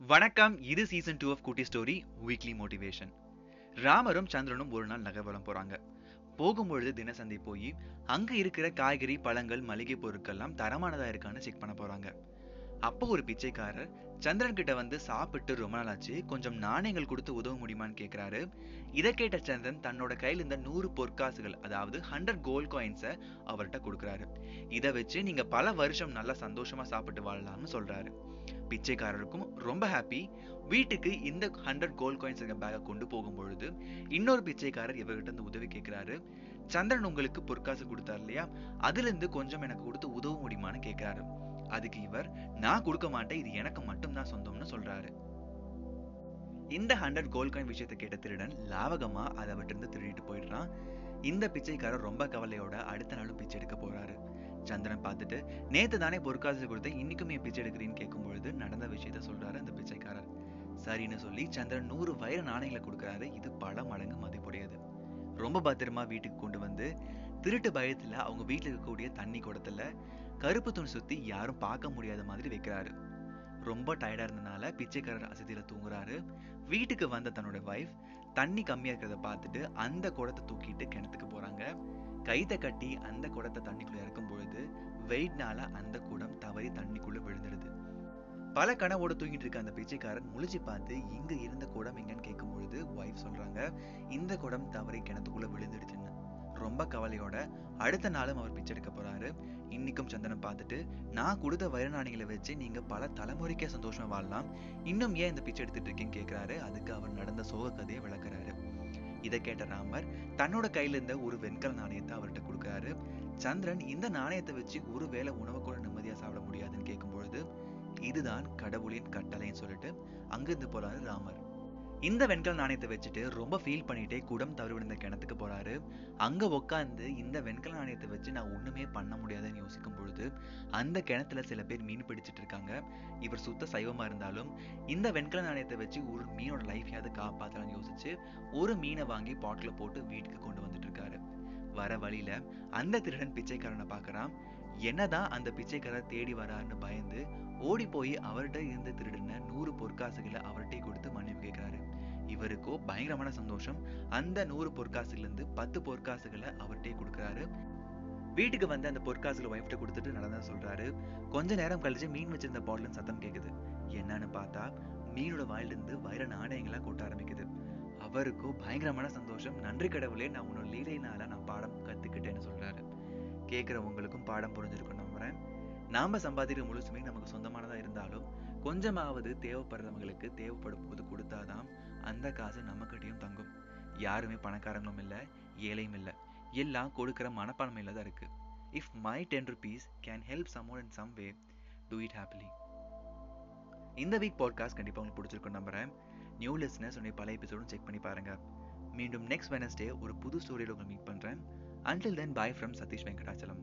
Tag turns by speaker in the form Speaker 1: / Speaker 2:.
Speaker 1: வணக்கம் இது season two of Kutti story weekly motivation ராமரும் சந்திரனும் ஒரு நாள் நகர்வலம் போறாங்க. போகும்பொழுது தினசந்தை போய் அங்க இருக்கிற காய்கறி பழங்கள் மளிகை பொருட்கள்லாம் தரமானதா இருக்கான்னு செக் பண்ண போறாங்க. அப்போ ஒரு பிச்சைக்காரர் சந்திரன் கிட்ட வந்து சாப்பிட்டு ரொம்ப நாள் ஆச்சு கொஞ்சம் நாணயங்கள் கொடுத்து உதவ முடியுமான்னு கேக்குறாரு. இதை கேட்ட சந்திரன் தன்னோட கையில இருந்த நூறு பொற்காசுகள் அதாவது ஹண்ட்ரட் கோல்ட் காயின்ஸை அவர்கிட்ட கொடுக்குறாரு. இதை வச்சு நீங்க பல வருஷம் நல்லா சந்தோஷமா சாப்பிட்டு வாழலாம்னு சொல்றாரு. பிச்சைக்காரருக்கும் ரொம்ப ஹாப்பி வீட்டுக்கு இந்த ஹண்ட்ரட் கோல்ட் காயின்ஸ் இருக்க பேக்கை கொண்டு போகும் பொழுது இன்னொரு பிச்சைக்காரர் இவர்கிட்ட இருந்து உதவி கேட்கிறாரு சந்திரன் உங்களுக்கு பொற்காசு கொடுத்தார் இல்லையா? அதுல இருந்து கொஞ்சம் எனக்கு கொடுத்து உதவ முடியுமான்னு கேட்கிறாரு அதுக்கு இவர் நான் கொடுக்க மாட்டேன் இது எனக்கு மட்டும்தான் சொந்தம்னு சொல்றாரு. இந்த ஹண்ட்ரட் கோல்ட் காயின் விஷயத்தை கேட்ட திருடன் லாவகமா அதை அவற்றிருந்து திருடிட்டு போயிடுறான். இந்த பிச்சைக்காரர் ரொம்ப கவலையோட அடுத்த நாளும் பிச்சை எடுக்க போறாரு. சந்திரன் பார்த்துட்டு நேத்து தானே பொற்காசு கொடுத்து இன்னைக்குமே பிச்சை எடுக்கிறீன்னு கேட்கும் பொழுது நடந்த விஷயத்த சொல்றாரு அந்த பிச்சைக்காரர். சரின்னு சொல்லி சந்திரன் நூறு வைர நாணயங்களை கொடுக்குறாரு. இது பல மடங்கு மதிப்புடையது. ரொம்ப பத்திரமா வீட்டுக்கு கொண்டு வந்து திருட்டு பயத்துல அவங்க வீட்டுல இருக்கக்கூடிய தண்ணி குடத்துல கருப்பு துணி சுத்தி யாரும் பார்க்க முடியாத மாதிரி வைக்கிறாரு. ரொம்ப டயர்டா இருந்தனால பிச்சைக்காரர் அசதியில தூங்குறாரு. வீட்டுக்கு வந்த தன்னோட வைஃப் தண்ணி கம்மியா இருக்கிறத பார்த்துட்டு அந்த குடத்தை தூக்கிட்டு கிணத்துக்கு போறாங்க. கைத்தை கட்டி அந்த குடத்தை தண்ணிக்குள்ள இறக்கும் பொழுது வெயிட்னால அந்த குடம் தவறி தண்ணிக்குள்ள விழுந்துடுது. பல கனவோட தூங்கிட்டு இருக்க அந்த பிச்சைக்காரன் முழிச்சு பார்த்து இங்க இருந்த குடம் எங்கன்னு கேட்கும் பொழுது ஒய்ஃப் சொல்றாங்க இந்த குடம் தவறி கிணத்துக்குள்ள விழுந்துடுச்சுன்னு. ரொம்ப கவலையோட அடுத்த நாளும் அவர் பிச்சை எடுக்க போறாரு. இன்னைக்கும் சந்தனம் பார்த்துட்டு நான் கொடுத்த வைர வச்சு நீங்க பல தலைமுறைக்கே சந்தோஷமா வாழலாம். இன்னும் ஏன் இந்த பிச்சை எடுத்துட்டு இருக்கீங்கன்னு கேட்கிறாரு அதுக்கு அவர் நடந்த சோக கதையை விளக்குறாரு. இதை கேட்ட ராமர் தன்னோட கையில இருந்த ஒரு வெண்கல நாணயத்தை அவர்கிட்ட கொடுக்குறாரு. சந்திரன் இந்த நாணயத்தை வச்சு ஒரு வேளை உணவு கூட நிம்மதியா சாப்பிட முடியாதுன்னு கேட்கும் பொழுது இதுதான் கடவுளின் கட்டளைன்னு சொல்லிட்டு அங்கிருந்து போறாரு ராமர். இந்த வெண்கல நாணயத்தை வச்சுட்டு ரொம்ப ஃபீல் பண்ணிட்டே குடம் தவறி விழுந்த கிணத்துக்கு போறாரு. அங்க உட்காந்து இந்த வெண்கல நாணயத்தை வச்சு நான் ஒண்ணுமே பண்ண முடியாதுன்னு யோசிக்கும் பொழுது அந்த கிணத்துல சில பேர் மீன் பிடிச்சிட்டு இருக்காங்க. இவர் சுத்த சைவமா இருந்தாலும் இந்த வெண்கல நாணயத்தை வச்சு ஒரு மீனோட லைஃபையாவது காப்பாத்தலாம்னு யோசிச்சு ஒரு மீனை வாங்கி பாட்டில போட்டு வீட்டுக்கு கொண்டு வந்துட்டு இருக்காரு. வர வழியில அந்த திருடன் பிச்சைக்காரனை பாக்குறான். என்னதான் அந்த பிச்சைக்காரர் தேடி வராருன்னு பயந்து ஓடி போய் அவர்கிட்ட இருந்த திருடின நூறு பொற்காசுகளை அவர்கிட்ட கொடுத்து மன்னிப்பு கேட்கிறாரு. இவருக்கோ பயங்கரமான சந்தோஷம். அந்த நூறு பொற்காசுல இருந்து பத்து பொற்காசுகளை அவர்கிட்ட கொடுக்குறாரு. வீட்டுக்கு வந்து அந்த பொற்காசுகளை ஒய்ஃப்ட்ட கொடுத்துட்டு நடந்தா சொல்றாரு. கொஞ்ச நேரம் கழிச்சு மீன் வச்சிருந்த பாட்டில் சத்தம் கேக்குது. என்னன்னு பார்த்தா மீனோட வாயிலிருந்து வைர நாணயங்களா கொட்ட ஆரம்பிக்குது. அவருக்கோ பயங்கரமான சந்தோஷம். நன்றி கடவுளே நான் உன்னோட லீலையினால நான் பாடம் கத்துக்கிட்டேன்னு சொல்றாரு. கேட்குறவங்களுக்கும் பாடம் புரிஞ்சிருக்கும் நம்புறேன். நாம சம்பாதிக்கிற முழுசுமே நமக்கு சொந்தமானதா இருந்தாலும் கொஞ்சமாவது தேவைப்படுறவங்களுக்கு தேவைப்படும் போது கொடுத்தாதான் அந்த காசு நம்மக்கிட்டையும் தங்கும். யாருமே பணக்காரங்களும் இல்ல ஏழையும் இல்ல. எல்லாம் கொடுக்குற மனப்பான்மையில் தான் இருக்கு. If my ten rupees can help someone in some way do it happily இந்த வீக் பாட்காஸ்ட் கண்டிப்பா உங்களுக்கு பிடிச்சிருக்கும் நம்புறேன். நியூ லிஸ்னஸ் உடைய பல எபிசோடும் செக் பண்ணி பாருங்க. மீண்டும் நெக்ஸ்ட் வெனஸ்டே ஒரு புது ஸ்டோரியில் உங்களை மீட் பண்றேன். Until then bye from Satish Venkatachalam.